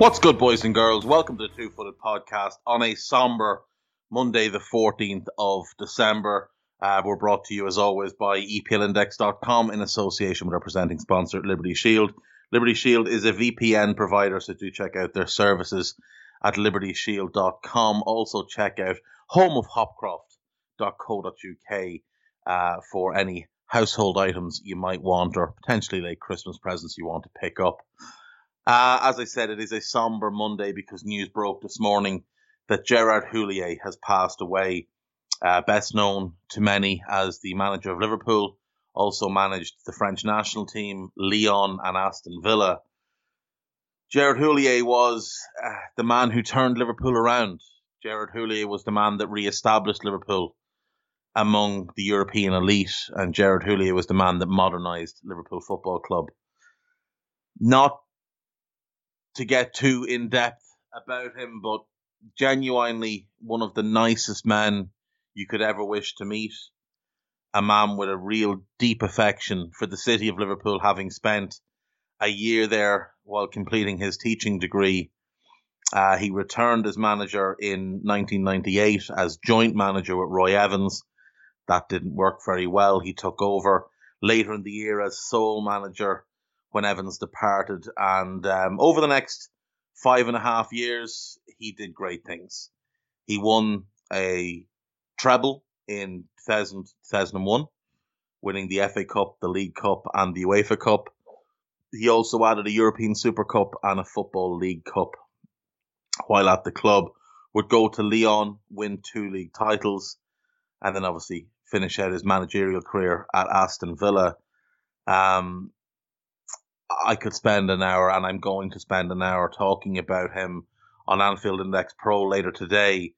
What's good, boys and girls? Welcome to the Two Footed Podcast on a somber Monday, the 14th of December. Uh, we're brought to you, as always, by EPLindex.com in association with our presenting sponsor, Liberty Shield. Liberty Shield is a VPN provider, so do check out their services at libertyshield.com. Also, check out homeofhopcroft.co.uk uh, for any household items you might want or potentially like Christmas presents you want to pick up. Uh, as I said, it is a somber Monday because news broke this morning that Gerard Houllier has passed away, uh, best known to many as the manager of Liverpool, also managed the French national team, Lyon, and Aston Villa. Gerard Houllier was uh, the man who turned Liverpool around. Gerard Houllier was the man that re-established Liverpool among the European elite, and Gerard Houllier was the man that modernised Liverpool Football Club. Not to get too in depth about him, but genuinely one of the nicest men you could ever wish to meet. A man with a real deep affection for the city of Liverpool, having spent a year there while completing his teaching degree. Uh, he returned as manager in 1998 as joint manager with Roy Evans. That didn't work very well. He took over later in the year as sole manager when Evans departed. And um, over the next five and a half years, he did great things. He won a treble in 2000, 2001, winning the FA Cup, the League Cup, and the UEFA Cup. He also added a European Super Cup and a Football League Cup while at the club. Would go to Lyon, win two league titles, and then obviously finish out his managerial career at Aston Villa. Um, I could spend an hour, and I'm going to spend an hour talking about him on Anfield Index Pro later today.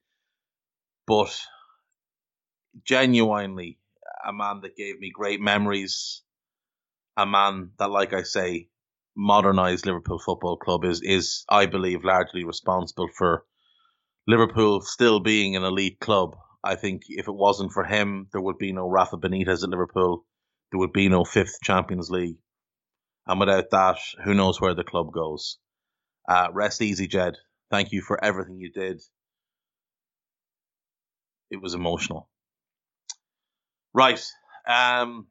But genuinely, a man that gave me great memories, a man that, like I say, modernized Liverpool Football Club is is I believe largely responsible for Liverpool still being an elite club. I think if it wasn't for him, there would be no Rafa Benitez at Liverpool. There would be no fifth Champions League. And without that, who knows where the club goes? Uh, rest easy, Ged. Thank you for everything you did. It was emotional. Right. Um,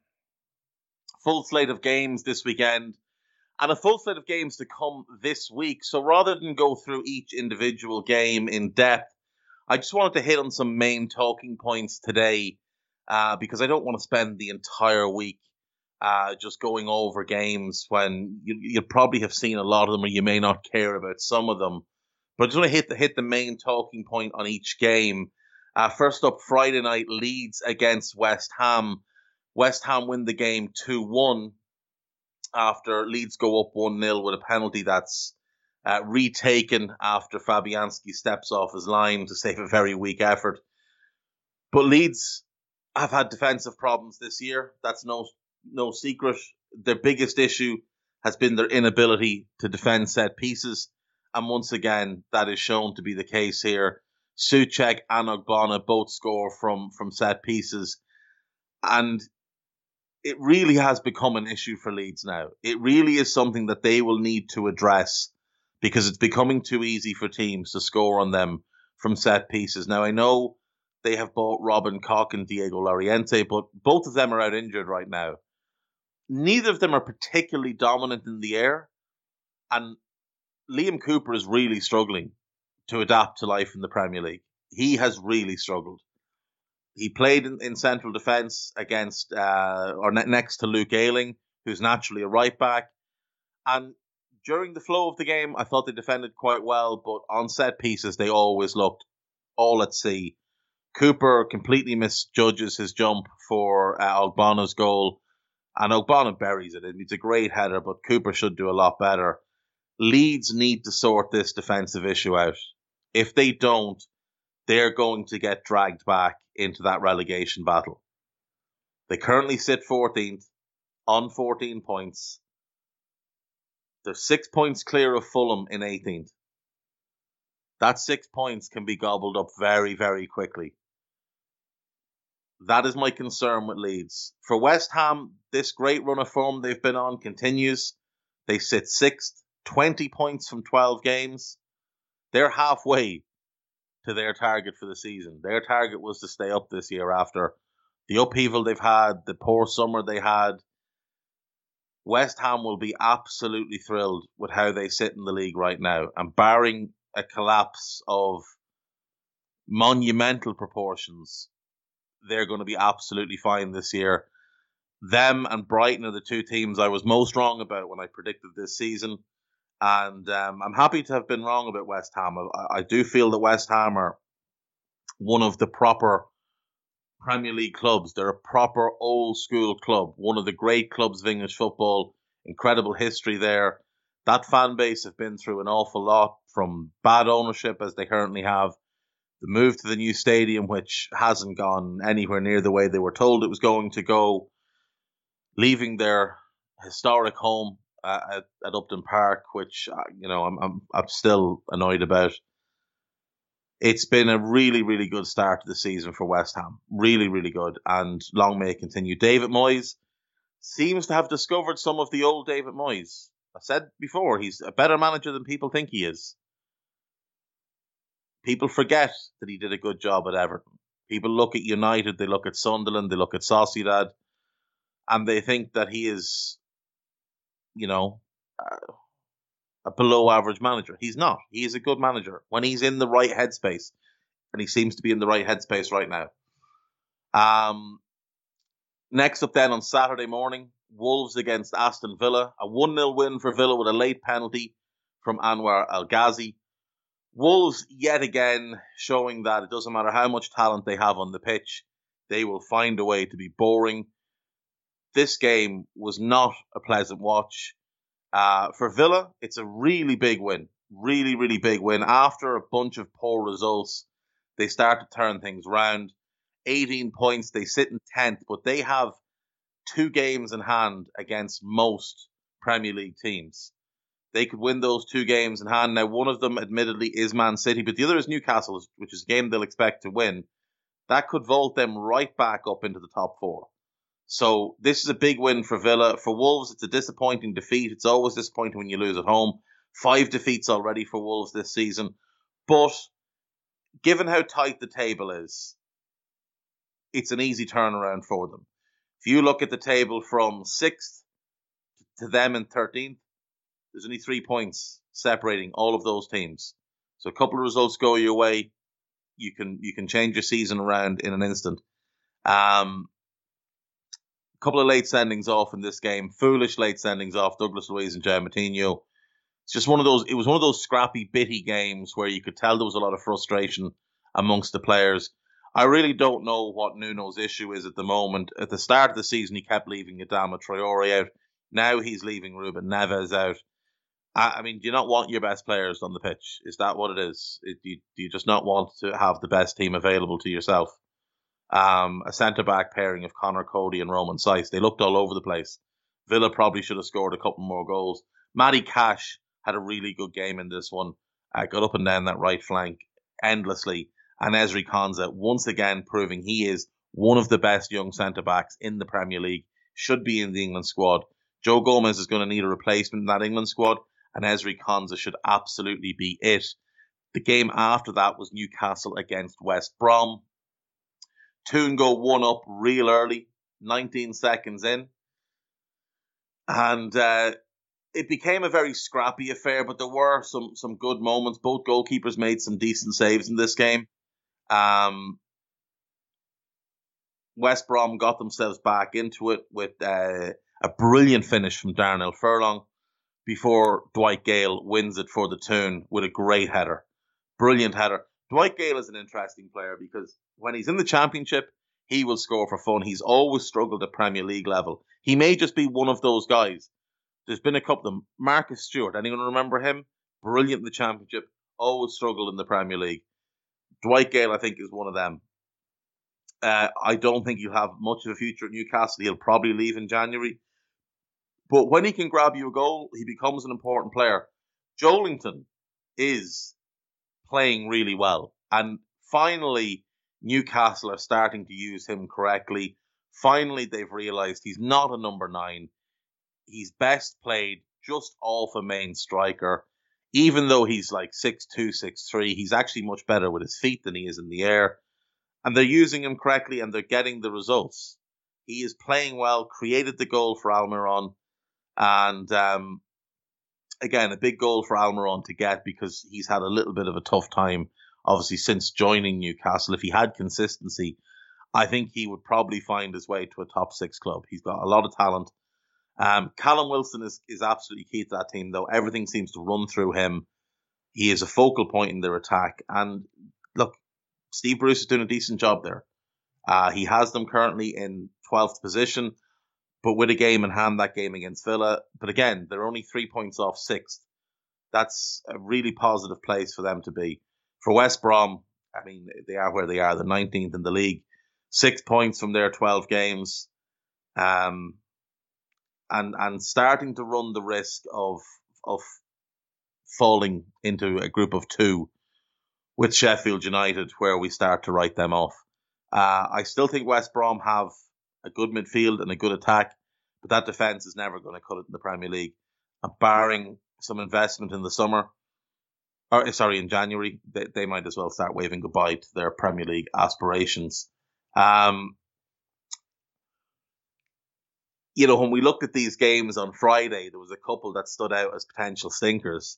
full slate of games this weekend and a full slate of games to come this week. So rather than go through each individual game in depth, I just wanted to hit on some main talking points today uh, because I don't want to spend the entire week uh, just going over games when you, you probably have seen a lot of them or you may not care about some of them. But I just want to hit the, hit the main talking point on each game. Uh, first up, Friday night, Leeds against West Ham. West Ham win the game 2 1 after Leeds go up 1 0 with a penalty that's uh, retaken after Fabianski steps off his line to save a very weak effort. But Leeds have had defensive problems this year. That's no no secret. Their biggest issue has been their inability to defend set pieces. And once again, that is shown to be the case here. Soucek and Ogbonna both score from, from set pieces. And it really has become an issue for Leeds now. It really is something that they will need to address because it's becoming too easy for teams to score on them from set pieces. Now, I know they have bought Robin Koch and Diego Llorente, but both of them are out injured right now neither of them are particularly dominant in the air, and Liam Cooper is really struggling to adapt to life in the Premier League. He has really struggled. He played in, in central defence against uh, or ne- next to Luke Ayling, who's naturally a right back, and during the flow of the game, I thought they defended quite well, but on set pieces, they always looked all at sea. Cooper completely misjudges his jump for uh, Ogbonna's goal, and Ogbonna buries it. It's a great header, but Cooper should do a lot better. Leeds need to sort this defensive issue out. If they don't, they're going to get dragged back into that relegation battle. They currently sit 14th on 14 points. They're six points clear of Fulham in 18th. That six points can be gobbled up very, very quickly. That is my concern with Leeds. For West Ham, this great run of form they've been on continues. They sit sixth, 20 points from 12 games. They're halfway to their target for the season. Their target was to stay up this year after the upheaval they've had, the poor summer they had. West Ham will be absolutely thrilled with how they sit in the league right now. And barring a collapse of monumental proportions, they're going to be absolutely fine this year. Them and Brighton are the two teams I was most wrong about when I predicted this season. And um, I'm happy to have been wrong about West Ham. I, I do feel that West Ham are one of the proper Premier League clubs. They're a proper old school club, one of the great clubs of English football. Incredible history there. That fan base have been through an awful lot from bad ownership as they currently have, the move to the new stadium, which hasn't gone anywhere near the way they were told it was going to go, leaving their historic home uh, at, at Upton Park, which uh, you know I'm, I'm I'm still annoyed about. It's been a really really good start to the season for West Ham, really really good, and long may it continue. David Moyes seems to have discovered some of the old David Moyes. I said before he's a better manager than people think he is. People forget that he did a good job at Everton. People look at United, they look at Sunderland, they look at Sociedad, and they think that he is you know, a below average manager. He's not. He is a good manager when he's in the right headspace, and he seems to be in the right headspace right now. Um, next up then on Saturday morning, Wolves against Aston Villa, a one 0 win for Villa with a late penalty from Anwar El Ghazi. Wolves yet again showing that it doesn't matter how much talent they have on the pitch, they will find a way to be boring this game was not a pleasant watch. Uh, for Villa, it's a really big win. Really, really big win. After a bunch of poor results, they start to turn things around. 18 points, they sit in 10th, but they have two games in hand against most Premier League teams. They could win those two games in hand. Now, one of them, admittedly, is Man City, but the other is Newcastle, which is a game they'll expect to win. That could vault them right back up into the top four. So this is a big win for Villa. For Wolves, it's a disappointing defeat. It's always disappointing when you lose at home. Five defeats already for Wolves this season. But given how tight the table is, it's an easy turnaround for them. If you look at the table from sixth to them in 13th, there's only three points separating all of those teams. So a couple of results go your way, you can you can change your season around in an instant. Um, couple of late sendings off in this game. Foolish late sendings off Douglas Luiz and João Moutinho. It's just one of those. It was one of those scrappy, bitty games where you could tell there was a lot of frustration amongst the players. I really don't know what Nuno's issue is at the moment. At the start of the season, he kept leaving Adama Traore out. Now he's leaving Ruben Neves out. I, mean, do you not want your best players on the pitch? Is that what it is? Do, you, do you just not want to have the best team available to yourself? um, a centre back pairing of Conor Coady and Romain Saïss. They looked all over the place. Villa probably should have scored a couple more goals. Matty Cash had a really good game in this one. Uh, got up and down that right flank endlessly. And Ezri Konsa once again proving he is one of the best young centre backs in the Premier League. Should be in the England squad. Joe Gomez is going to need a replacement in that England squad, and Ezri Konsa should absolutely be it. The game after that was Newcastle against West Brom. Toon go one up real early, 19 seconds in. And uh, it became a very scrappy affair, but there were some some good moments. Both goalkeepers made some decent saves in this game. Um, West Brom got themselves back into it with uh, a brilliant finish from Darnell Furlong before Dwight Gayle wins it for the Toon with a great header. Brilliant header. Dwight Gayle is an interesting player because when he's in the championship, he will score for fun. He's always struggled at Premier League level. He may just be one of those guys. There's been a couple of them. Marcus Stewart, anyone remember him? Brilliant in the championship, always struggled in the Premier League. Dwight Gayle, I think, is one of them. Uh, I don't think he'll have much of a future at Newcastle. He'll probably leave in January. But when he can grab you a goal, he becomes an important player. Joelinton is playing really well. And finally, Newcastle are starting to use him correctly. Finally, they've realised he's not a number nine. He's best played just off a main striker. Even though he's like six two, six three, he's actually much better with his feet than he is in the air. And they're using him correctly and they're getting the results. He is playing well, created the goal for Almiron. And um, again, a big goal for Almiron to get because he's had a little bit of a tough time, obviously, since joining Newcastle. If he had consistency, I think he would probably find his way to a top six club. He's got a lot of talent. Um, Callum Wilson is, is absolutely key to that team, though. Everything seems to run through him. He is a focal point in their attack. And look, Steve Bruce is doing a decent job there. Uh, he has them currently in 12th position but with a game in hand, that game against Villa. But again, they're only three points off sixth. That's a really positive place for them to be. For West Brom, I mean, they are where they are, the 19th in the league, six points from their 12 games, um, and and starting to run the risk of of falling into a group of two with Sheffield United, where we start to write them off. Uh, I still think West Brom have a good midfield and a good attack, but that defense is never going to cut it in the Premier League. And barring some investment in the summer, or sorry, in January, they, they might as well start waving goodbye to their Premier League aspirations. Um, you know, when we looked at these games on Friday, there was a couple that stood out as potential stinkers,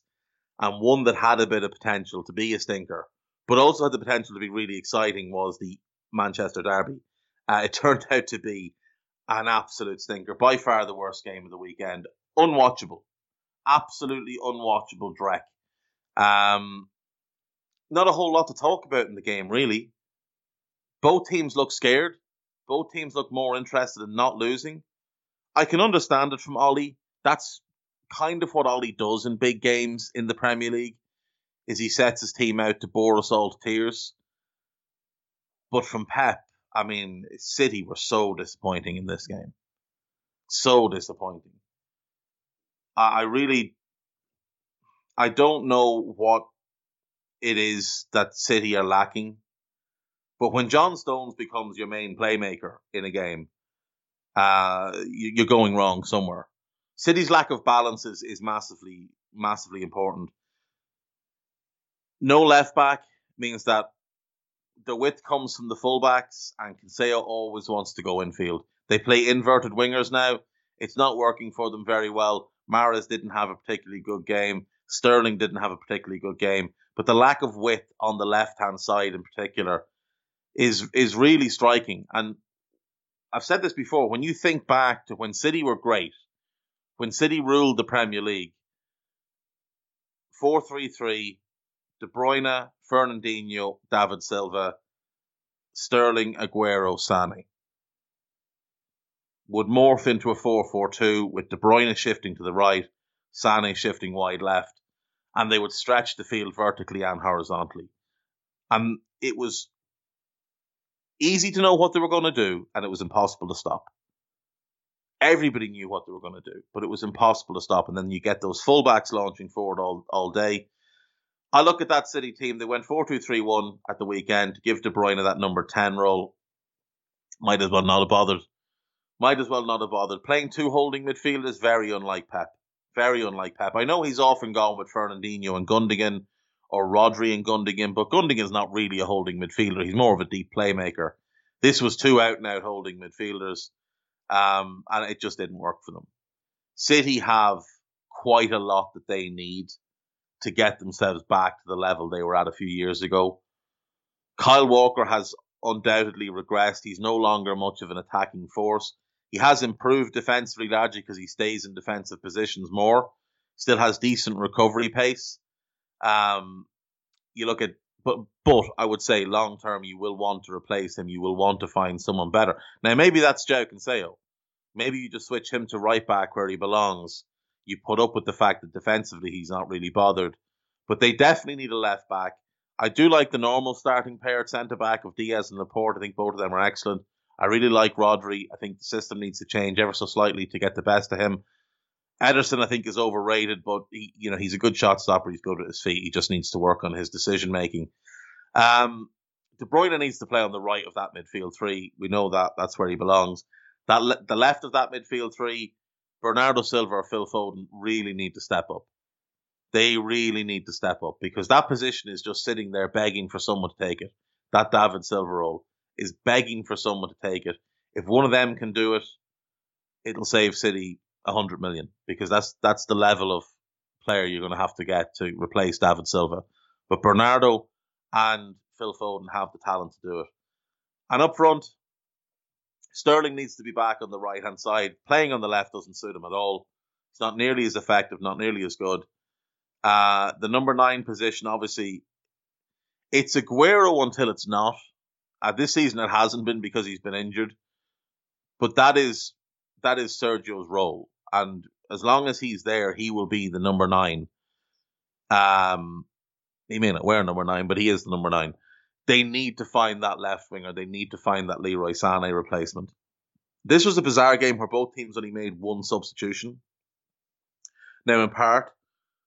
and one that had a bit of potential to be a stinker, but also had the potential to be really exciting was the Manchester Derby. Uh, it turned out to be an absolute stinker. By far the worst game of the weekend. Unwatchable. Absolutely unwatchable dreck. Um, not a whole lot to talk about in the game, really. Both teams look scared. Both teams look more interested in not losing. I can understand it from Ollie. That's kind of what Ollie does in big games in the Premier League. Is he sets his team out to bore us all to tears. But from Pep, I mean, City were so disappointing in this game. So disappointing. I, I really, I don't know what it is that City are lacking. But when John Stones becomes your main playmaker in a game, uh, you, are going wrong somewhere. City's lack of balance is, is massively, massively important. No left back means that the width comes from the fullbacks, and Cancelo always wants to go infield. They play inverted wingers now. It's not working for them very well. Mahrez didn't have a particularly good game. Sterling didn't have a particularly good game. But the lack of width on the left hand side in particular is is really striking. And I've said this before, when you think back to when City were great, when City ruled the Premier League, 4 3 3, De Bruyne, Fernandinho, David Silva, Sterling, Aguero, Sane. Would morph into a 4 4 2 with De Bruyne shifting to the right, Sane shifting wide left, and they would stretch the field vertically and horizontally. And it was easy to know what they were going to do, and it was impossible to stop. Everybody knew what they were going to do, but it was impossible to stop. And then you get those fullbacks launching forward all, all day. I look at that City team. They went 4 2 3 1 at the weekend to give De Bruyne that number 10 role. Might as well not have bothered. Might as well not have bothered. Playing two holding midfielders, very unlike Pep. Very unlike Pep. I know he's often gone with Fernandinho and Gundogan or Rodri and Gundogan, but Gundogan's not really a holding midfielder. He's more of a deep playmaker. This was two out and out holding midfielders, um, and it just didn't work for them. City have quite a lot that they need to get themselves back to the level they were at a few years ago. Kyle Walker has undoubtedly regressed. He's no longer much of an attacking force. He has improved defensively largely because he stays in defensive positions more. Still has decent recovery pace. Um, you look at but but I would say long term you will want to replace him. You will want to find someone better. Now maybe that's João Cancelo. Maybe you just switch him to right back where he belongs. You put up with the fact that defensively he's not really bothered. But they definitely need a left back. I do like the normal starting pair at centre back of Dias and Laporte. I think both of them are excellent. I really like Rodri. I think the system needs to change ever so slightly to get the best of him. Ederson, I think, is overrated, but he, you know, he's a good shot stopper. He's good at his feet. He just needs to work on his decision making. Um, De Bruyne needs to play on the right of that midfield three. We know that that's where he belongs. That le- the left of that midfield three, Bernardo Silva or Phil Foden really need to step up. They really need to step up because that position is just sitting there begging for someone to take it. That David Silva role is begging for someone to take it. If one of them can do it, it'll save City a hundred million because that's that's the level of player you're going to have to get to replace David Silva. But Bernardo and Phil Foden have the talent to do it. And up front, Sterling needs to be back on the right hand side. Playing on the left doesn't suit him at all. It's not nearly as effective, not nearly as good. Uh, the number nine position, obviously, it's Aguero until it's not. Uh, this season it hasn't been because he's been injured, but that is that is Sergio's role and as long as he's there, he will be the number nine. Um, he may not wear number nine, but he is the number nine. They need to find that left winger. They need to find that Leroy Sané replacement. This was a bizarre game where both teams only made one substitution. Now, in part,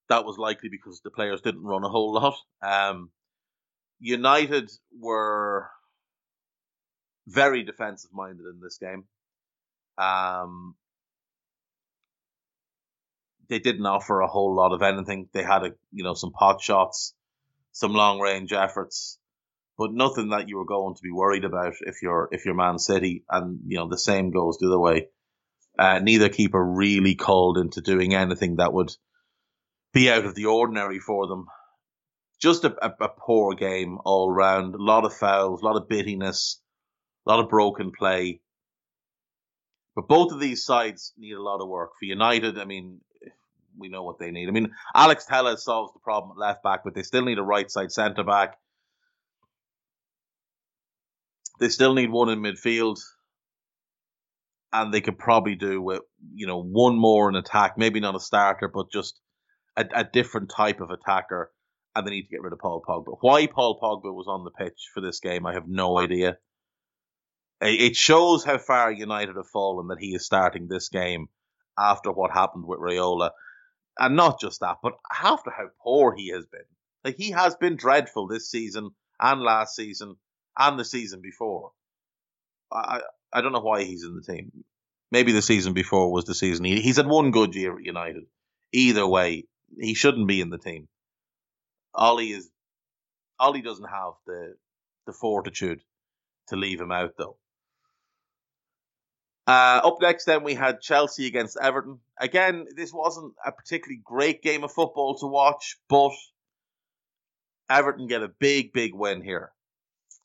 that was likely because the players didn't run a whole lot. Um, United were very defensive minded in this game. Um, they didn't offer a whole lot of anything. They had a you know some pot shots, some long range efforts, but nothing that you were going to be worried about if you're if you're Man City. And you know the same goes the other way. Uh, neither keeper really called into doing anything that would be out of the ordinary for them. Just a, a, a poor game all round. A lot of fouls, a lot of bittiness, a lot of broken play. But both of these sides need a lot of work. For United, I mean, we know what they need. I mean, Alex Telles solves the problem at left back, but they still need a right side centre back. They still need one in midfield, and they could probably do with you know one more in attack, maybe not a starter, but just a, a different type of attacker. And they need to get rid of Paul Pogba. Why Paul Pogba was on the pitch for this game, I have no idea. It shows how far United have fallen that he is starting this game after what happened with Raiola. And not just that, but after how poor he has been. Like he has been dreadful this season and last season and the season before. I I don't know why he's in the team. Maybe the season before was the season. He, he's had one good year at United. Either way, he shouldn't be in the team. Ollie is Ollie doesn't have the the fortitude to leave him out though. Uh, up next, then we had Chelsea against Everton. Again, this wasn't a particularly great game of football to watch, but Everton get a big, big win here.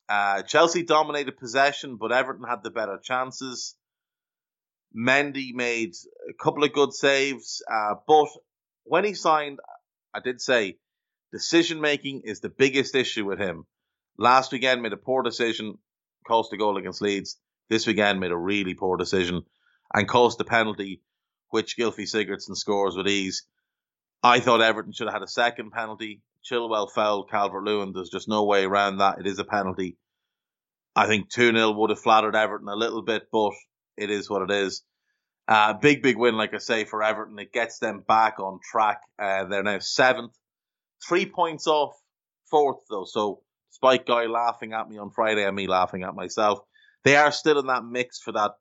Uh, Chelsea dominated possession, but Everton had the better chances. Mendy made a couple of good saves, uh, but when he signed, I did say decision making is the biggest issue with him. Last weekend, made a poor decision, cost a goal against Leeds this weekend made a really poor decision and caused the penalty, which Gylfi Sigurdsson scores with ease. I thought Everton should have had a second penalty. Chilwell fouled Calvert Lewin. There's just no way around that. It is a penalty. I think 2 0 would have flattered Everton a little bit, but it is what it is. Uh, big, big win, like I say, for Everton. It gets them back on track. Uh, they're now seventh, three points off fourth, though. So, despite Guy laughing at me on Friday and me laughing at myself, they are still in that mix for that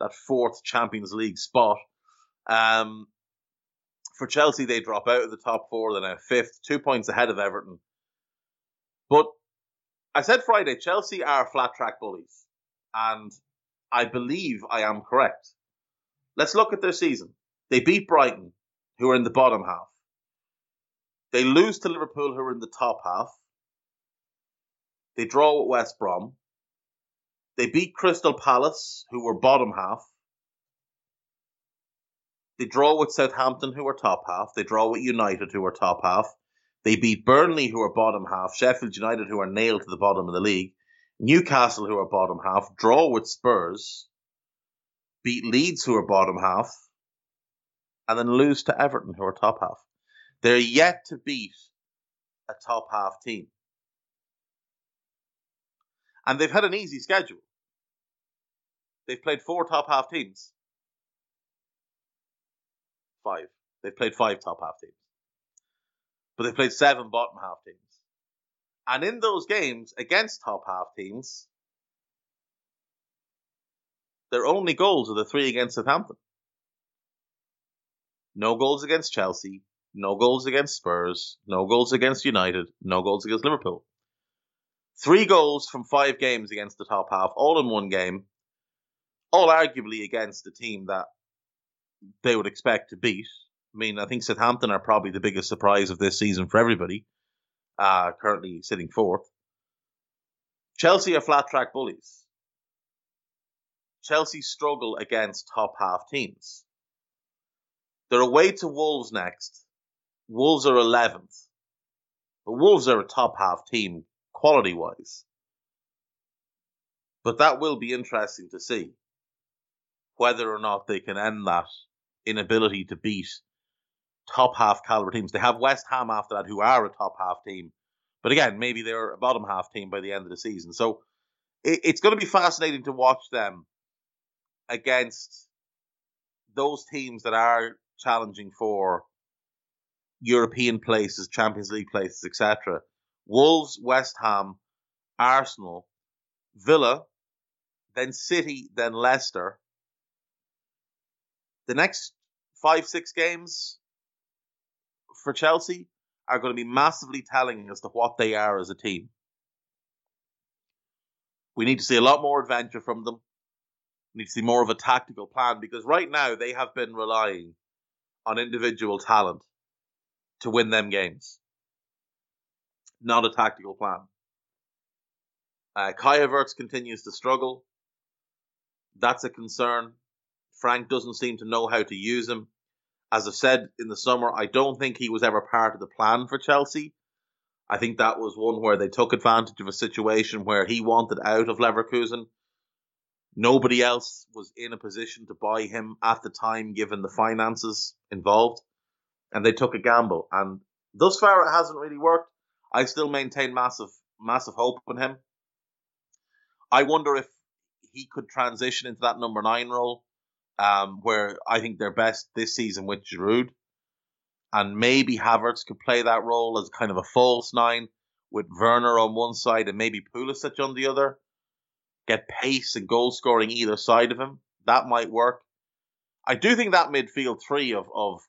that fourth Champions League spot. Um, for Chelsea, they drop out of the top four. They're now fifth, two points ahead of Everton. But I said Friday, Chelsea are flat track bullies, and I believe I am correct. Let's look at their season. They beat Brighton, who are in the bottom half. They lose to Liverpool, who are in the top half. They draw with West Brom. They beat Crystal Palace, who were bottom half. They draw with Southampton, who are top half. They draw with United, who are top half. They beat Burnley, who are bottom half, Sheffield United, who are nailed to the bottom of the league, Newcastle, who are bottom half, draw with Spurs, beat Leeds, who are bottom half, and then lose to Everton, who are top half. They're yet to beat a top half team. And they've had an easy schedule. They've played four top half teams. Five. They've played five top half teams. But they've played seven bottom half teams. And in those games against top half teams, their only goals are the three against Southampton. No goals against Chelsea, no goals against Spurs, no goals against United, no goals against Liverpool. Three goals from five games against the top half, all in one game, all arguably against a team that they would expect to beat. I mean, I think Southampton are probably the biggest surprise of this season for everybody, uh, currently sitting fourth. Chelsea are flat track bullies. Chelsea struggle against top half teams. They're away to Wolves next. Wolves are 11th. But Wolves are a top half team quality wise. But that will be interesting to see whether or not they can end that inability to beat top half caliber teams. They have West Ham after that, who are a top half team. But again, maybe they're a bottom half team by the end of the season. So it, it's going to be fascinating to watch them against those teams that are challenging for European places, Champions League places, etc. Wolves, West Ham, Arsenal, Villa, then City, then Leicester. The next five, six games for Chelsea are going to be massively telling as to what they are as a team. We need to see a lot more adventure from them. We need to see more of a tactical plan because right now they have been relying on individual talent to win them games, not a tactical plan. Uh, Kai Havertz continues to struggle. That's a concern. Frank doesn't seem to know how to use him. As I've said in the summer, I don't think he was ever part of the plan for Chelsea. I think that was one where they took advantage of a situation where he wanted out of Leverkusen. Nobody else was in a position to buy him at the time, given the finances involved and they took a gamble. And thus far, it hasn't really worked. I still maintain massive, massive hope in him. I wonder if he could transition into that number nine role, um, where I think they're best this season with Giroud. And maybe Havertz could play that role as kind of a false nine with Werner on one side and maybe Pulisic on the other. Get pace and goal scoring either side of him. That might work. I do think that midfield three of, of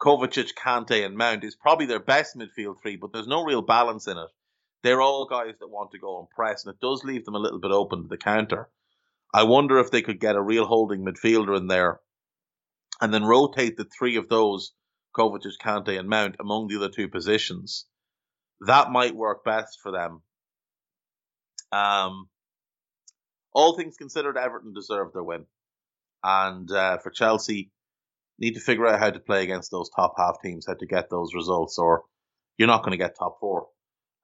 Kovacic, Kante, and Mount is probably their best midfield three, but there's no real balance in it. They're all guys that want to go and press, and it does leave them a little bit open to the counter. I wonder if they could get a real holding midfielder in there and then rotate the three of those, Kovacic, Kante, and Mount, among the other two positions. That might work best for them. Um, all things considered, Everton deserve their win. And uh, for Chelsea, need to figure out how to play against those top half teams, how to get those results, or you're not going to get top four.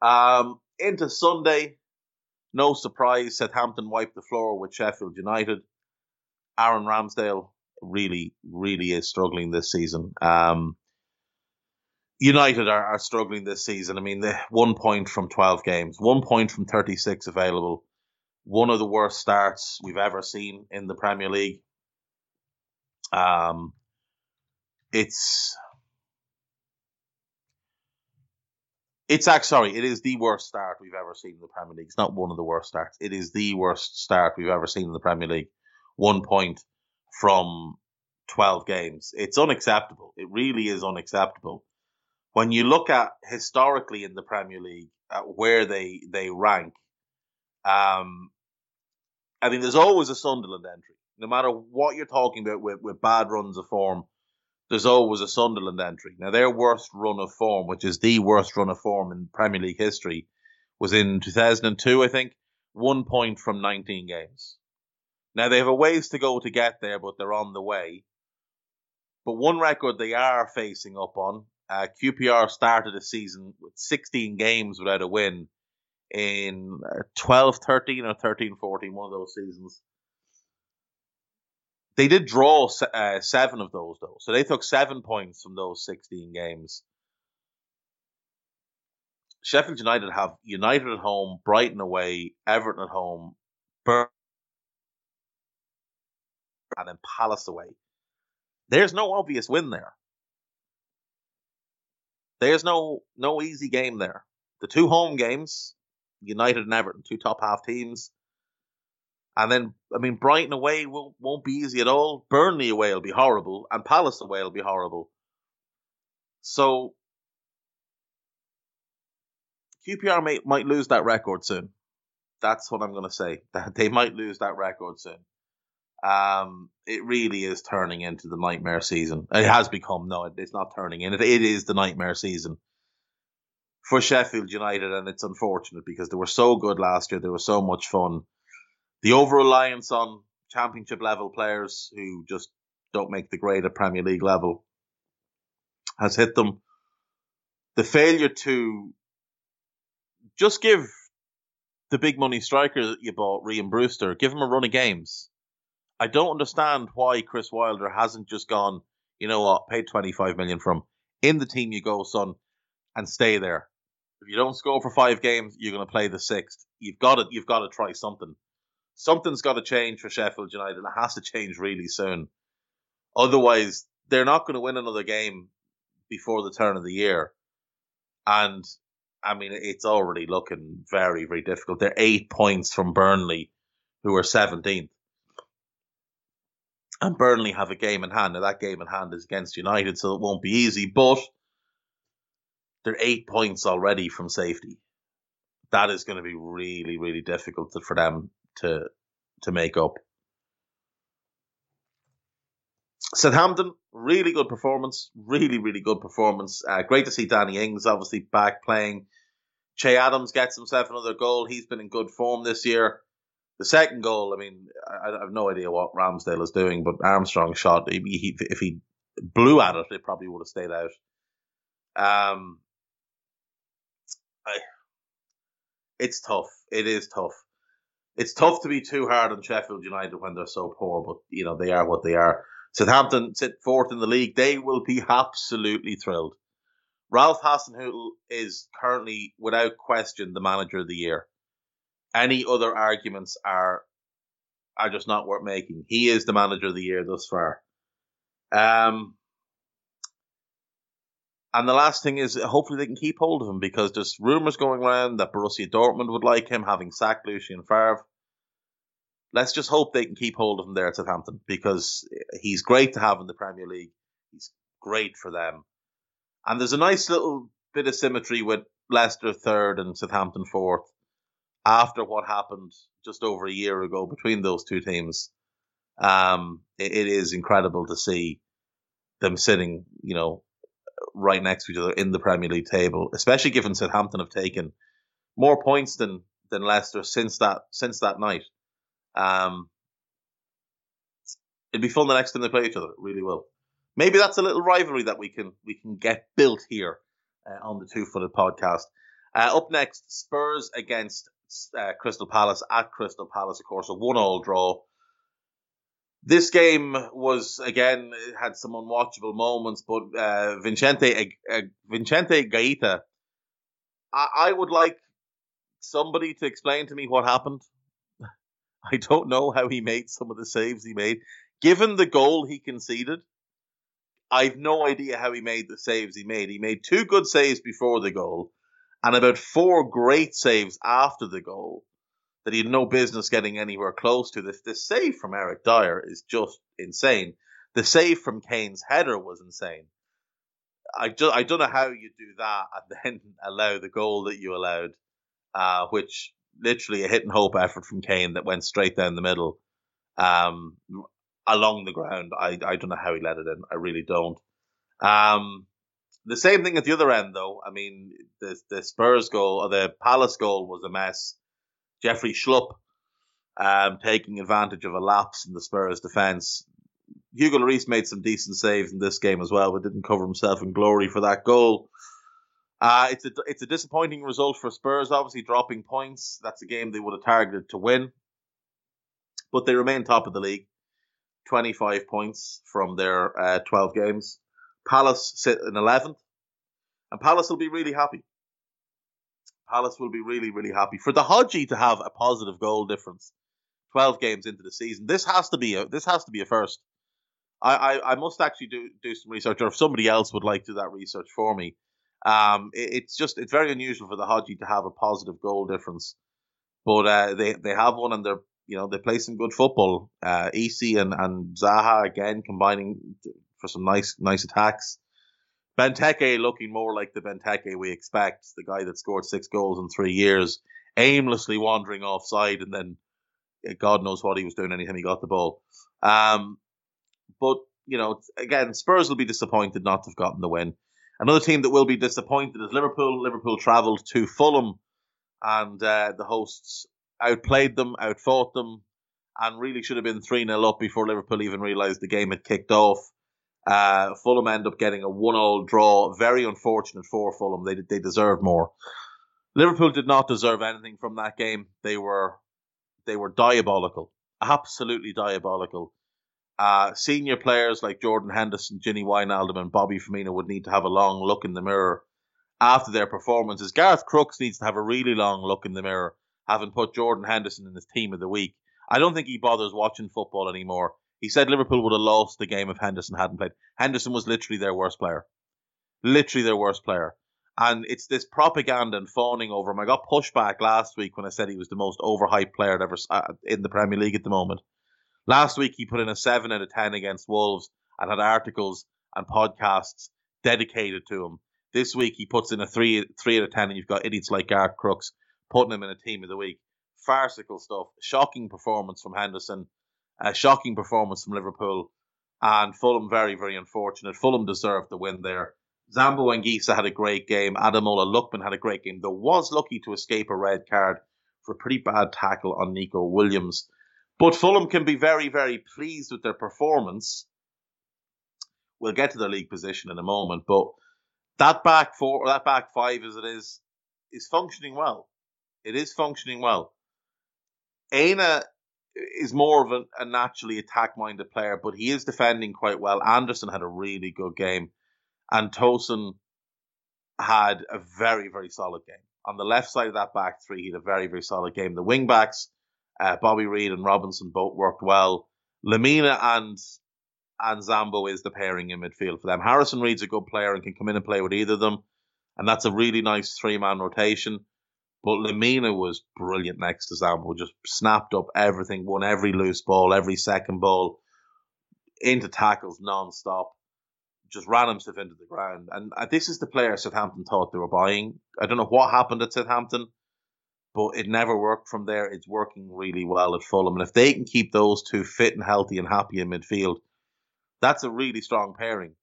Um, into Sunday, no surprise, Southampton wiped the floor with Sheffield United. Aaron Ramsdale really, really is struggling this season. Um, United are, are struggling this season. I mean, the one point from 12 games, one point from 36 available, one of the worst starts we've ever seen in the Premier League. Um, it's It's actually sorry, it is the worst start we've ever seen in the Premier League. It's not one of the worst starts. It is the worst start we've ever seen in the Premier League. One point from twelve games. It's unacceptable. It really is unacceptable. When you look at historically in the Premier League at where they they rank, um, I mean, there's always a Sunderland entry. No matter what you're talking about with, with bad runs of form, there's always a Sunderland entry. Now, their worst run of form, which is the worst run of form in Premier League history, was in 2002, I think, one point from 19 games. Now, they have a ways to go to get there, but they're on the way. But one record they are facing up on, Uh, QPR started the season with 16 games without a win in uh, 12 13 or 13 14, one of those seasons. They did draw uh, seven of those, though. So they took seven points from those 16 games. Sheffield United have United at home, Brighton away, Everton at home, Burn, and then Palace away. There's no obvious win there. There's no no easy game there. The two home games, United and Everton, two top half teams. And then, I mean, Brighton away won't, won't be easy at all. Burnley away will be horrible, and Palace away will be horrible. So, QPR may, might lose that record soon. That's what I'm going to say. That they might lose that record soon. Um, it really is turning into the nightmare season. It has become. No, it's not turning in. It, it is the nightmare season for Sheffield United, and it's unfortunate because they were so good last year. They were so much fun. The over reliance on championship level players who just don't make the grade at Premier League level has hit them. The failure to just give the big money striker that you bought, Rhian Brewster, give him a run of games. I don't understand why Chris Wilder hasn't just gone, you know what, paid 25 million from in the team you go, son, and stay there. If you don't score for five games, you're going to play the sixth. You've got to, you've got to try something. Something's got to change for Sheffield United, it has to change really soon. Otherwise, they're not going to win another game before the turn of the year. And I mean, it's already looking very, very difficult. They're eight points from Burnley, who are 17th and Burnley have a game in hand. Now that game in hand is against United, so it won't be easy. But they're eight points already from safety. That is going to be really, really difficult for them to to make up. Southampton, really good performance. Really, really good performance. Uh, great to see Danny Ings obviously back playing. Che Adams gets himself another goal. He's been in good form this year. The second goal, I mean, I, I have no idea what Ramsdale is doing, but Armstrong shot. He, he, if he blew at it, it probably would have stayed out. Um, I, it's tough. It is tough. It's tough to be too hard on Sheffield United when they're so poor, but you know they are what they are. Southampton sit fourth in the league. They will be absolutely thrilled. Ralph Hasenhüttl is currently, without question, the manager of the year. Any other arguments are are just not worth making. He is the manager of the year thus far. Um, and the last thing is, hopefully they can keep hold of him because there's rumours going around that Borussia Dortmund would like him, having sacked Lucien Favre. Let's just hope they can keep hold of him there at Southampton because he's great to have in the Premier League. He's great for them. And there's a nice little bit of symmetry with Leicester third and Southampton fourth after what happened just over a year ago between those two teams, um, it, it is incredible to see them sitting, you know, right next to each other in the Premier League table, especially given Southampton have taken more points than than Leicester since that since that night. Um, it'd be fun the next time they play each other. It really will. Maybe that's a little rivalry that we can we can get built here uh, on the Two Footed Podcast. Uh, up next, Spurs against uh, Crystal Palace at Crystal Palace, of course, a one-all draw. This game was again had some unwatchable moments, but uh, Vincente uh, Vincente Guaita, I, I would like somebody to explain to me what happened. I don't know how he made some of the saves he made. Given the goal he conceded, I've no idea how he made the saves he made. He made two good saves before the goal, and about four great saves after the goal that he had no business getting anywhere close to. This the save from Eric Dier is just insane. The save from Kane's header was insane. I just I don't know how you do that and then allow the goal that you allowed, uh, which literally a hit and hope effort from Kane that went straight down the middle, um, along the ground. I I don't know how he let it in. I really don't. Um, the same thing at the other end, though. I mean, the the Spurs goal or the Palace goal was a mess. Jeffrey Schlupp um, taking advantage of a lapse in the Spurs defence. Hugo Lloris made some decent saves in this game as well, but didn't cover himself in glory for that goal. Uh, it's a it's a disappointing result for Spurs. Obviously, dropping points. That's a game they would have targeted to win, but they remain top of the league, twenty five points from their uh, twelve games. Palace sit in eleventh, and Palace will be really happy. Palace will be really really happy for the Hodgie to have a positive goal difference, twelve games into the season. This has to be a this has to be a first. I, I, I must actually do do some research, or if somebody else would like to do that research for me um, it, it's just it's very unusual for the Hodgie to have a positive goal difference, but uh, they they have one and they're you know they play some good football. Uh, Eze and and Zaha again combining for some nice nice attacks. Benteke looking more like the Benteke we expect, the guy that scored six goals in three years, aimlessly wandering offside and then God knows what he was doing anytime he got the ball. Um, but you know, again, Spurs will be disappointed not to have gotten the win. Another team that will be disappointed is Liverpool. Liverpool travelled to Fulham, and uh, the hosts outplayed them, outfought them, and really should have been 3 0 up before Liverpool even realised the game had kicked off. Uh, Fulham end up getting a one-all draw. Very unfortunate for Fulham. They they deserved more. Liverpool did not deserve anything from that game. They were they were diabolical, absolutely diabolical. Uh, senior players like Jordan Henderson, Gini Wijnaldum, and Bobby Firmino would need to have a long look in the mirror after their performances. Garth Crooks needs to have a really long look in the mirror, having put Jordan Henderson in his team of the week. I don't think he bothers watching football anymore. He said Liverpool would have lost the game if Henderson hadn't played. Henderson was literally their worst player. Literally their worst player. And it's this propaganda and fawning over him. I got pushback last week when I said he was the most overhyped player ever uh, in the Premier League at the moment. Last week he put in a seven out of ten against Wolves and had articles and podcasts dedicated to him. This week he puts in a three three out of ten, and you've got idiots like Garth Crooks putting him in a team of the week. Farcical stuff. Shocking performance from Henderson. A shocking performance from Liverpool. And Fulham very, very unfortunate. Fulham deserved the win there. Zambo Anguissa had a great game. Ademola Lookman had a great game. There was lucky to escape a red card for a pretty bad tackle on Neco Williams. But Fulham can be very, very pleased with their performance. We'll get to their league position in a moment, but that back four, that back five as it is, is functioning well. It is functioning well. Aina is more of a, a naturally attack-minded player, but he is defending quite well. Anderson had a really good game, and Tosin had a very, very solid game. On the left side of that back three, he had a very, very solid game. The wing backs uh, Bobby Reid and Robinson both worked well. Lemina and and Zambo is the pairing in midfield for them. Harrison Reed's a good player and can come in and play with either of them, and that's a really nice three man rotation. But Lemina was brilliant next to Zambo, just snapped up everything, won every loose ball, every second ball, into tackles non-stop, just ran himself into the ground. And uh, this is the player Southampton thought they were buying. I don't know what happened at Southampton but it never worked from there. It's working really well at Fulham. And if they can keep those two fit and healthy and happy in midfield, that's a really strong pairing.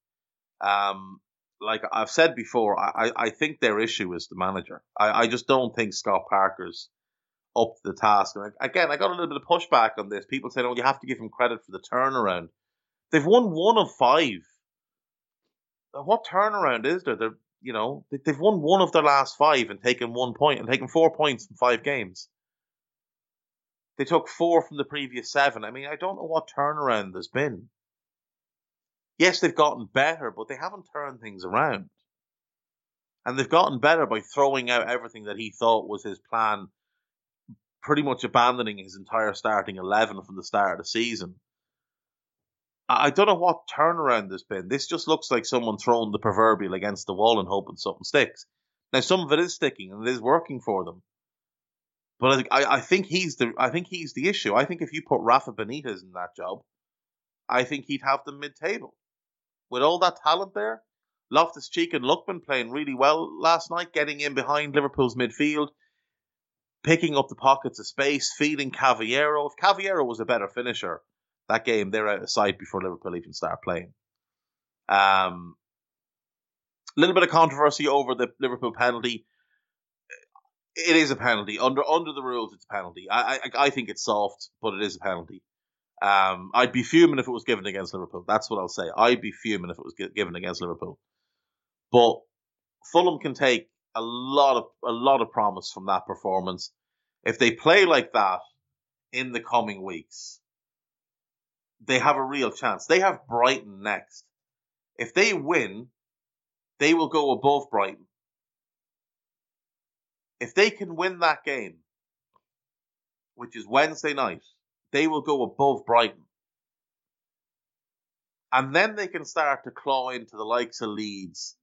Um, like I've said before, I, I think their issue is the manager. I, I just don't think Scott Parker's up to the task. And again, I got a little bit of pushback on this. People said, "Oh, you have to give him credit for the turnaround." They've won one of five. Uh, what turnaround is there? They're you know, they've won one of their last five and taken one point and taken four points in five games. They took four from the previous seven. I mean, I don't know what turnaround there's been. Yes, they've gotten better, but they haven't turned things around. And they've gotten better by throwing out everything that he thought was his plan, pretty much abandoning his entire starting 11 from the start of the season. I don't know what turnaround there's been. This just looks like someone throwing the proverbial against the wall and hoping something sticks. Now, some of it is sticking and it is working for them. But I, I think he's the I think he's the issue. I think if you put Rafa Benitez in that job, I think he'd have them mid-table. With all that talent there, Loftus Cheek and Lookman playing really well last night, getting in behind Liverpool's midfield, picking up the pockets of space, feeding Cavaleiro. If Cavaleiro was a better finisher, that game they're out of sight before Liverpool even start playing. Um, a little bit of controversy over the Liverpool penalty. It is a penalty under under the rules. It's a penalty. I I, I think it's soft, but it is a penalty. Um, I'd be fuming if it was given against Liverpool. That's what I'll say. I'd be fuming if it was given against Liverpool. But Fulham can take a lot of a lot of promise from that performance. If they play like that in the coming weeks, they have a real chance. They have Brighton next. If they win, they will go above Brighton. If they can win that game, which is Wednesday night, they will go above Brighton. And then they can start to claw into the likes of Leeds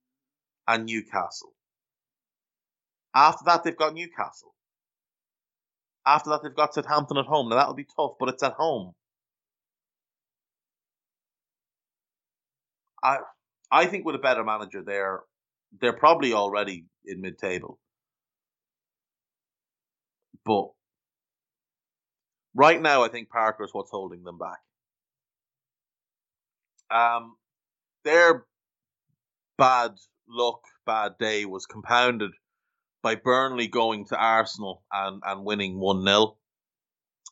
and Newcastle. After that, they've got Newcastle. After that, they've got Southampton at home. Now, that'll be tough, but it's at home. I I think with a better manager there, they're probably already in mid table. But right now, I think Parker is what's holding them back. Um, their bad luck, bad day was compounded by Burnley going to Arsenal and, and winning 1 0,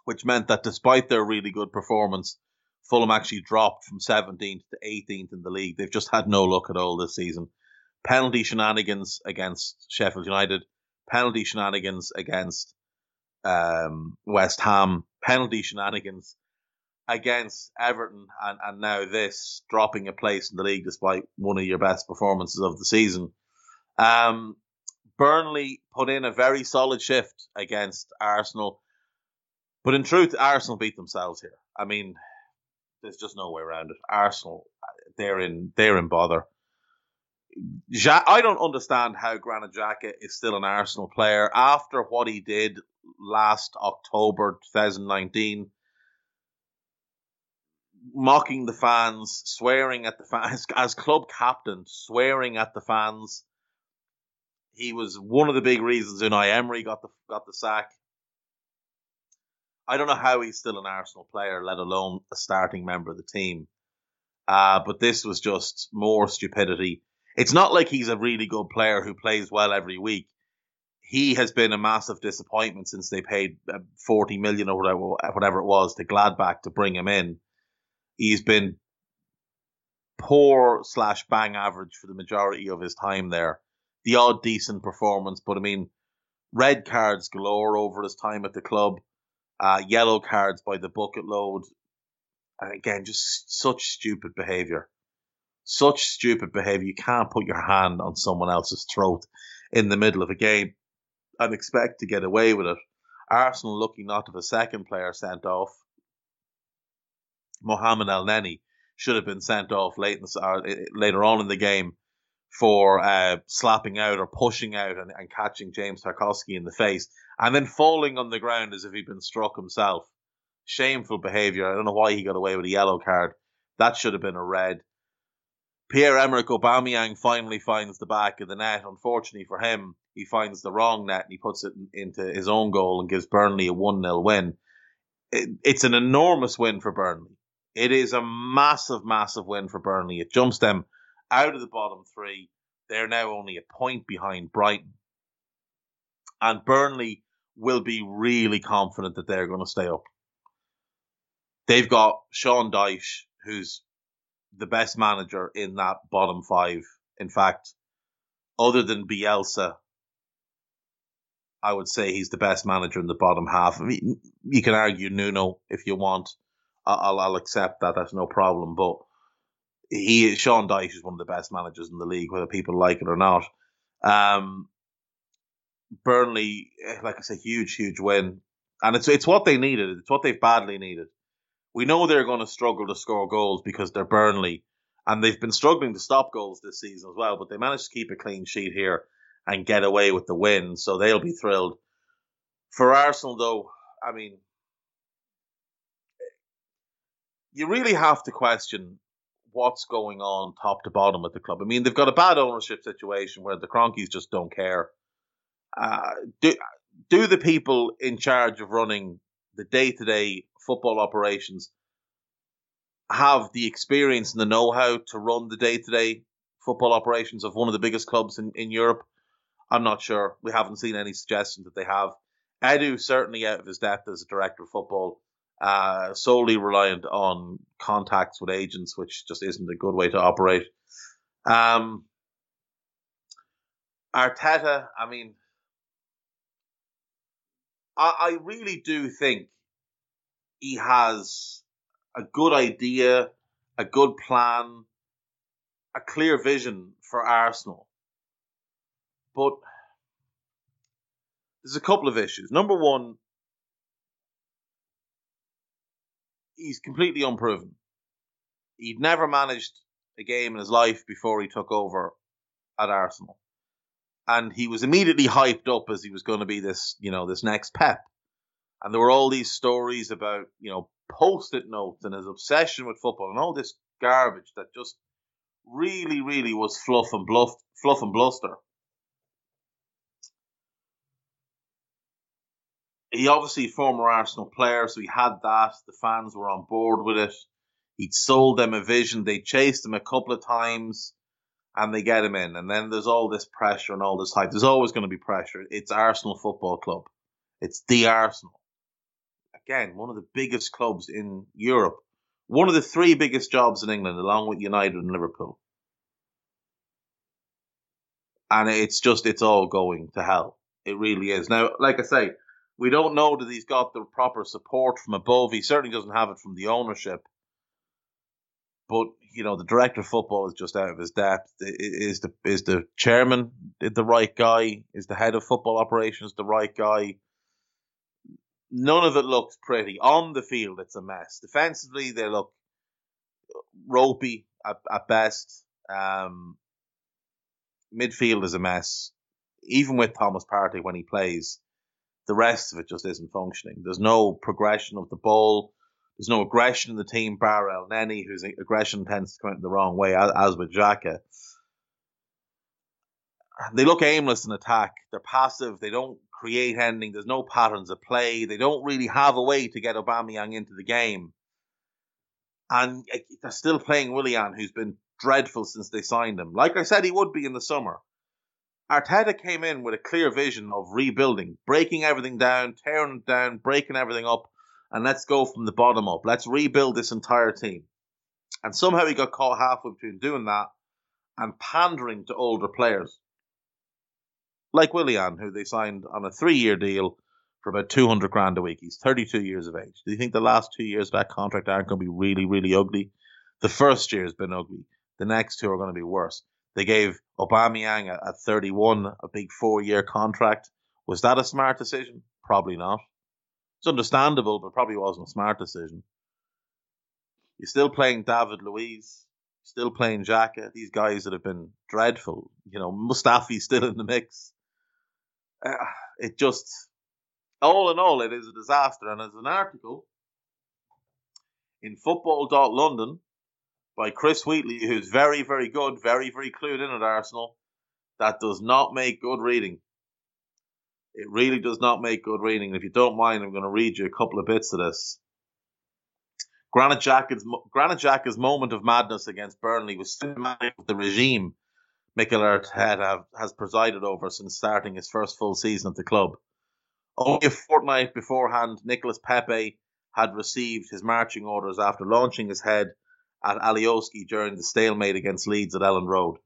which meant that despite their really good performance, Fulham actually dropped from 17th to 18th in the league. They've just had no luck at all this season. Penalty shenanigans against Sheffield United, penalty shenanigans against um, West Ham, penalty shenanigans against Everton, and, and now this dropping a place in the league despite one of your best performances of the season. Um, Burnley put in a very solid shift against Arsenal, but in truth, Arsenal beat themselves here. I mean, there's just no way around it. Arsenal, they're in they're in bother. I don't understand how Granit Xhaka is still an Arsenal player after what he did last October 2019, mocking the fans, swearing at the fans as club captain, swearing at the fans. He was one of the big reasons Unai Emery got the got the sack. I don't know how he's still an Arsenal player, let alone a starting member of the team. Uh, but this was just more stupidity. It's not like he's a really good player who plays well every week. He has been a massive disappointment since they paid uh, 40 million or whatever, whatever it was to Gladbach to bring him in. He's been poor slash bang average for the majority of his time there. The odd decent performance, but I mean, red cards galore over his time at the club uh, yellow cards by the bucket load. And again, just such stupid behavior. Such stupid behavior. You can't put your hand on someone else's throat in the middle of a game and expect to get away with it. Arsenal lucky not to have a second player sent off. Mohamed Elneny should have been sent off late in uh, later on in the game for uh, slapping out or pushing out and, and catching James Tarkowski in the face and then falling on the ground as if he'd been struck himself. Shameful behaviour. I don't know why he got away with a yellow card. That should have been a red. Pierre Emerick Aubameyang finally finds the back of the net. Unfortunately for him, he finds the wrong net and he puts it into his own goal and gives Burnley a 1 0 win. It, it's an enormous win for Burnley. It is a massive, massive win for Burnley. It jumps them out of the bottom three. They're now only a point behind Brighton. And Burnley will be really confident that they're going to stay up. They've got Sean Dyche, who's the best manager in that bottom five. In fact, other than Bielsa, I would say he's the best manager in the bottom half. I mean, you can argue Nuno if you want. I'll, I'll accept that. That's no problem. But he, Sean Dyche, is one of the best managers in the league, whether people like it or not. Um, Burnley, eh, like I said, huge, huge win, and it's it's what they needed. It's what they've badly needed. We know they're going to struggle to score goals because they're Burnley, and they've been struggling to stop goals this season as well. But they managed to keep a clean sheet here and get away with the win, so they'll be thrilled. For Arsenal, though, I mean, you really have to question what's going on top to bottom at the club. I mean, they've got a bad ownership situation where the Kroenkes just don't care. Uh, do do the people in charge of running the day to day football operations have the experience and the know how to run the day to day football operations of one of the biggest clubs in, in Europe? I'm not sure. We haven't seen any suggestion that they have. Edu certainly out of his depth as a director of football. uh, solely reliant on contacts with agents, which just isn't a good way to operate. Um, Arteta, I mean, I, I really do think he has a good idea, a good plan, a clear vision for Arsenal. But there's a couple of issues. Number one, he's completely unproven. He'd never managed a game in his life before he took over at Arsenal. And he was immediately hyped up as he was going to be this, you know, this next Pep. And there were all these stories about, you know, post-it notes and his obsession with football and all this garbage that just really, really was fluff and bluff, fluff and bluster. he obviously former Arsenal player, so he had that. The fans were on board with it. He'd sold them a vision. They chased him a couple of times, and they get him in. And then there's all this pressure and all this hype. There's always going to be pressure. It's Arsenal Football Club. It's the Arsenal. Again, one of the biggest clubs in Europe. One of the three biggest jobs in England, along with United and Liverpool. And it's just, it's all going to hell. It really is. Now, like I say, we don't know that he's got the proper support from above. He certainly doesn't have it from the ownership. But you know, the director of football is just out of his depth. Is the is the chairman the right guy? Is the head of football operations the right guy? None of it looks pretty. On the field, it's a mess. Defensively, they look ropey at, at best. Um, midfield is a mess. Even with Thomas Partey when he plays, the rest of it just isn't functioning. There's no progression of the ball. There's no aggression in the team, bar Elneny, whose aggression tends to come out the wrong way, as, with Xhaka. They look aimless in attack. They're passive. They don't create anything. There's no patterns of play. They don't really have a way to get Aubameyang into the game. And they're still playing Willian, who's been dreadful since they signed him. Like I said, he would be in the summer. Arteta came in with a clear vision of rebuilding, breaking everything down, tearing it down, breaking everything up, and let's go from the bottom up. Let's rebuild this entire team. And somehow he got caught halfway between doing that and pandering to older players. Like Willian, who they signed on a three year deal for about 200 grand a week. He's 32 years of age. Do you think the last two years of that contract aren't going to be really, really ugly? The first year has been ugly. The next two are going to be worse. They gave Aubameyang at 31 a big four-year contract. Was that a smart decision? Probably not. It's understandable, but probably wasn't a smart decision. You're still playing David Luiz, still playing Xhaka. These guys that have been dreadful. You know, Mustafi's still in the mix. Uh, it just, all in all, it is a disaster. And as an article in Football.London, by Chris Wheatley, who's very, very good, very, very clued in at Arsenal. That does not make good reading. It really does not make good reading. If you don't mind, I'm going to read you a couple of bits of this. Granit Xhaka's, Granit Xhaka's moment of madness against Burnley was symptomatic of the regime Mikel Arteta has presided over since starting his first full season at the club. Only a fortnight beforehand, Nicolas Pepe had received his marching orders after launching his head at Alioski during the stalemate against Leeds at Elland Road.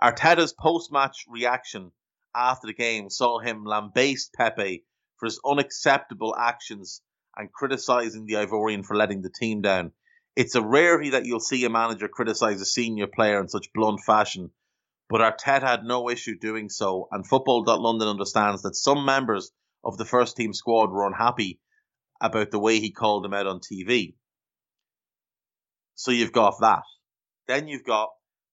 Arteta's post-match reaction after the game saw him lambaste Pepe for his unacceptable actions and criticising the Ivorian for letting the team down. It's a rarity that you'll see a manager criticise a senior player in such blunt fashion, but Arteta had no issue doing so, and Football.London understands that some members of the first team squad were unhappy about the way he called them out on TV. So you've got that. Then you've got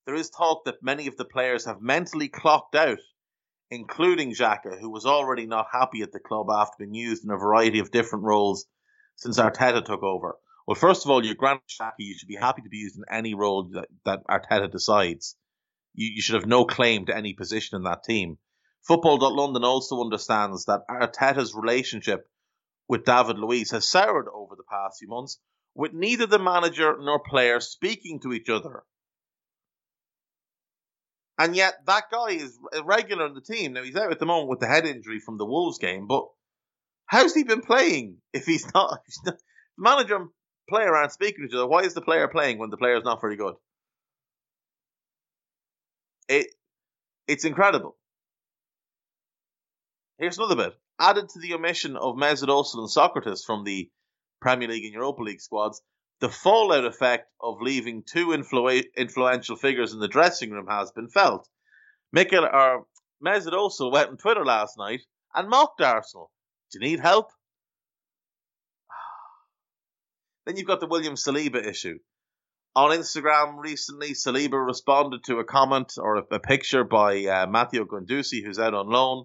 there is talk that many of the players have mentally clocked out, including Xhaka, who was already not happy at the club after being used in a variety of different roles since Arteta took over. Well, first of all, you're Granit Xhaka. You should be happy to be used in any role that, that Arteta decides. You, you should have no claim to any position in that team. Football.London also understands that Arteta's relationship with David Luiz has soured over the past few months with neither the manager nor player speaking to each other. And yet that guy is a regular in the team. Now he's out at the moment with the head injury from the Wolves game, but how's he been playing if he's not, he's not manager and player aren't speaking to each other. Why is the player playing when the player is not very good? It it's incredible. Here's another bit. Added to the omission of Mesut Ozil and Sokratis from the Premier League and Europa League squads, the fallout effect of leaving two influ- influential figures in the dressing room has been felt. Mikel or Mesut Ozil went on Twitter last night and mocked Arsenal. Do you need help? then you've got the William Saliba issue. On Instagram recently, Saliba responded to a comment or a, a picture by uh, Matteo Guendouzi, who's out on loan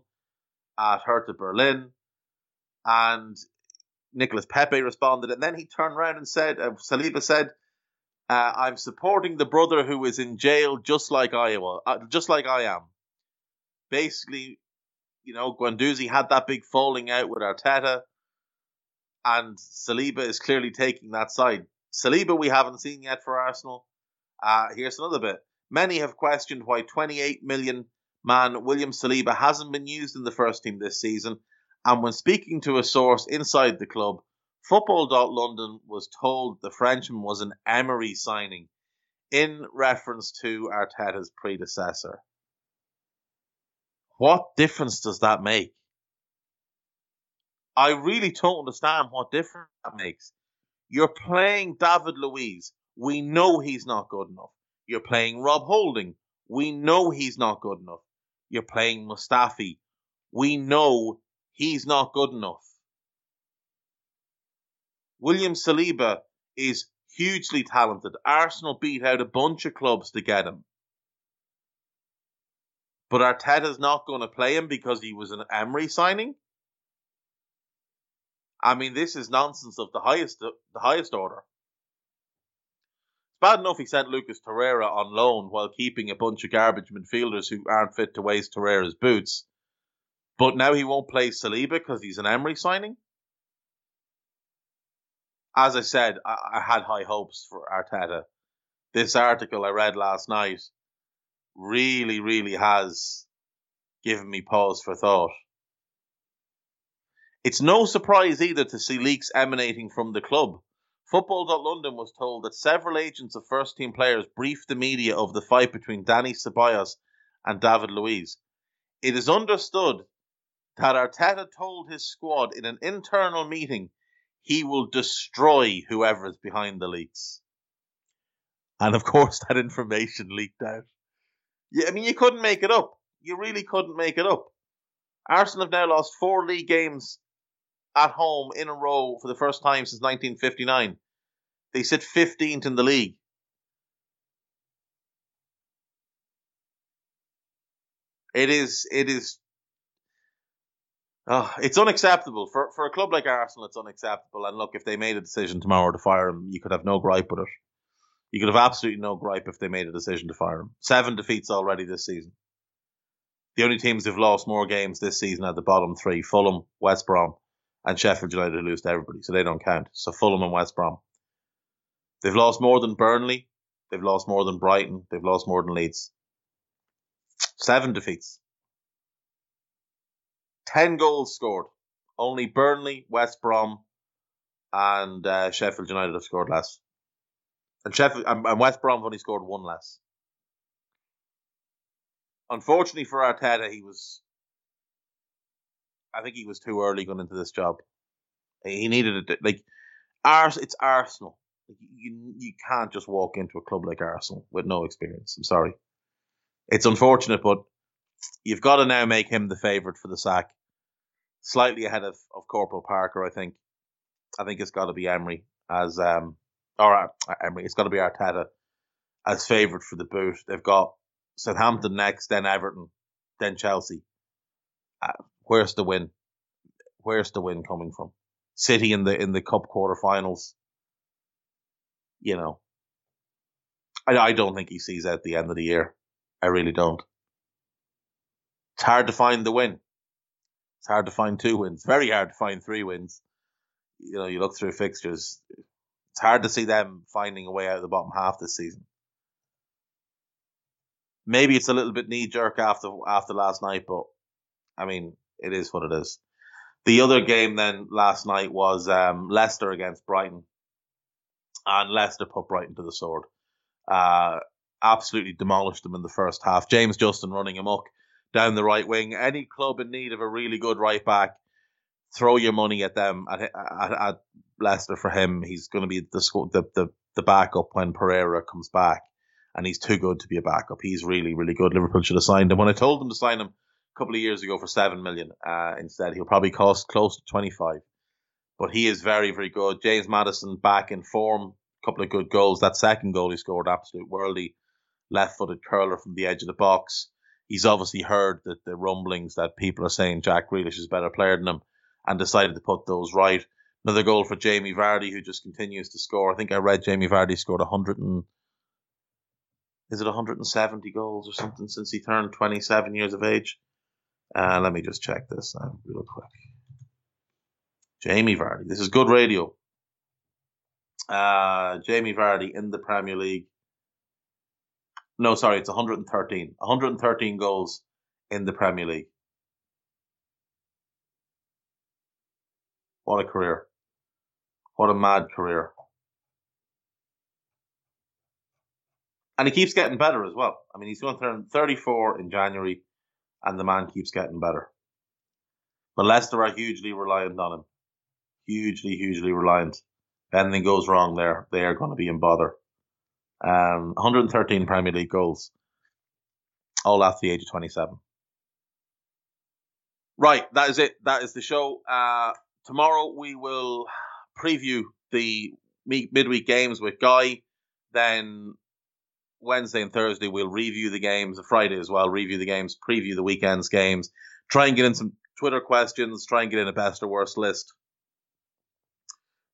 at Hertha Berlin, and Nicolas Pepe responded, and then he turned around and said, uh, Saliba said, uh, "I'm supporting the brother who is in jail, just like I was, uh, just like I am." Basically, you know, Guendouzi had that big falling out with Arteta, and Saliba is clearly taking that side. Saliba, we haven't seen yet for Arsenal. Uh, here's another bit. Many have questioned why 28 million man William Saliba hasn't been used in the first team this season and when speaking to a source inside the club, Football.London was told the Frenchman was an Emery signing in reference to Arteta's predecessor. What difference does that make? I really don't understand what difference that makes. You're playing David Luiz. We know he's not good enough. You're playing Rob Holding. We know he's not good enough. You're playing Mustafi. We know he's not good enough. William Saliba is hugely talented. Arsenal beat out a bunch of clubs to get him. But Arteta's not going to play him because he was an Emery signing. I mean, this is nonsense of the highest the highest order. It's bad enough he sent Lucas Torreira on loan while keeping a bunch of garbage midfielders who aren't fit to waste Torreira's boots. But now he won't play Saliba because he's an Emery signing. As I said, I, I had high hopes for Arteta. This article I read last night really, really has given me pause for thought. It's no surprise either to see leaks emanating from the club. Football.London was told that several agents of first team players briefed the media of the fight between Dani Ceballos and David Luiz. It is understood that Arteta told his squad in an internal meeting he will destroy whoever is behind the leaks. And of course, that information leaked out. Yeah, I mean, you couldn't make it up. You really couldn't make it up. Arsenal have now lost four league games at home in a row for the first time since 1959. They sit 15th in the league. It is it is Oh, it's unacceptable for for a club like Arsenal. It's unacceptable. And look, if they made a decision tomorrow to fire him, you could have no gripe with it. You could have absolutely no gripe if they made a decision to fire him. Seven defeats already this season. The only teams who've lost more games this season are the bottom three: Fulham, West Brom, and Sheffield United, who lose to everybody, so they don't count. So Fulham and West Brom. They've lost more than Burnley. They've lost more than Brighton. They've lost more than Leeds. Seven defeats. 10 goals scored. Only Burnley, West Brom, and uh, Sheffield United have scored less. And Sheffield and West Brom have only scored one less. Unfortunately for Arteta, he was. I think he was too early going into this job. He needed it. Like, Ars, it's Arsenal. You you can't just walk into a club like Arsenal with no experience. I'm sorry. It's unfortunate, but you've got to now make him the favourite for the sack. Slightly ahead of, of Corporal Parker, I think. I think it's got to be Emery as um or uh, Emery. It's got to be Arteta as favourite for the boot. They've got Southampton next, then Everton, then Chelsea. Uh, where's the win? Where's the win coming from? City in the in the cup quarterfinals. You know, I I don't think he sees out the end of the year. I really don't. It's hard to find the win. It's hard to find two wins. Very hard to find three wins. You know, you look through fixtures. It's hard to see them finding a way out of the bottom half this season. Maybe it's a little bit knee jerk after after last night, but I mean, it is what it is. The other game then last night was um, Leicester against Brighton, and Leicester put Brighton to the sword. Uh, absolutely demolished them in the first half. James Justin running amok down the right wing. Any club in need of a really good right back, throw your money at them at, at, at Leicester for him. He's going to be the, the the the backup when Pereira comes back, and he's too good to be a backup. He's really really good. Liverpool should have signed him. When I told them to sign him a couple of years ago for seven million, uh, instead he'll probably cost close to twenty five. But he is very very good. James Maddison back in form. A couple of good goals. That second goal he scored, absolute worldy left footed curler from the edge of the box. He's obviously heard that the rumblings that people are saying Jack Grealish is a better player than him and decided to put those right. Another goal for Jamie Vardy, who just continues to score. I think I read Jamie Vardy scored 100 and is it 170 goals or something since he turned 27 years of age. Uh, let me just check this now real quick. Jamie Vardy. This is good radio. Uh, Jamie Vardy in the Premier League no, sorry, it's 113. 113 goals in the Premier League. What a career. What a mad career. And he keeps getting better as well. I mean, he's going to turn 34 in January, and the man keeps getting better. But Leicester are hugely reliant on him. Hugely, hugely reliant. If anything goes wrong there, they are going to be in bother. Um, 113 Premier League goals, all after the age of 27. Right, that is it. That is the show. Uh, tomorrow we will preview the midweek games with Guy. Then Wednesday and Thursday we'll review the games. Friday as well, review the games, preview the weekend's games. Try and get in some Twitter questions. Try and get in a best or worst list.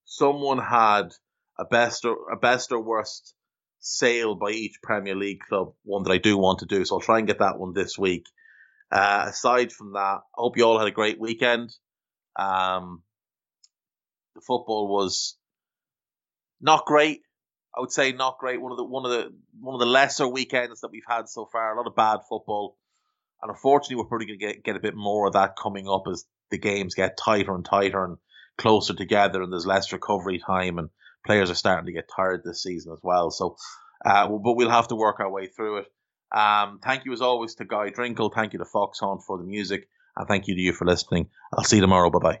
Someone had a best or a best or worst sale by each Premier League club, one that I do want to do. So I'll try and get that one this week. Uh, aside from that, I hope you all had a great weekend. Um, the football was not great. I would say not great. One of the one of the one of the lesser weekends that we've had so far. A lot of bad football, and unfortunately, we're probably going to get get a bit more of that coming up as the games get tighter and tighter and closer together, and there's less recovery time and players are starting to get tired this season as well. So, uh, but we'll have to work our way through it. Um, thank you as always to Guy Drinkle. Thank you to Foxhound for the music. And thank you to you for listening. I'll see you tomorrow. Bye bye.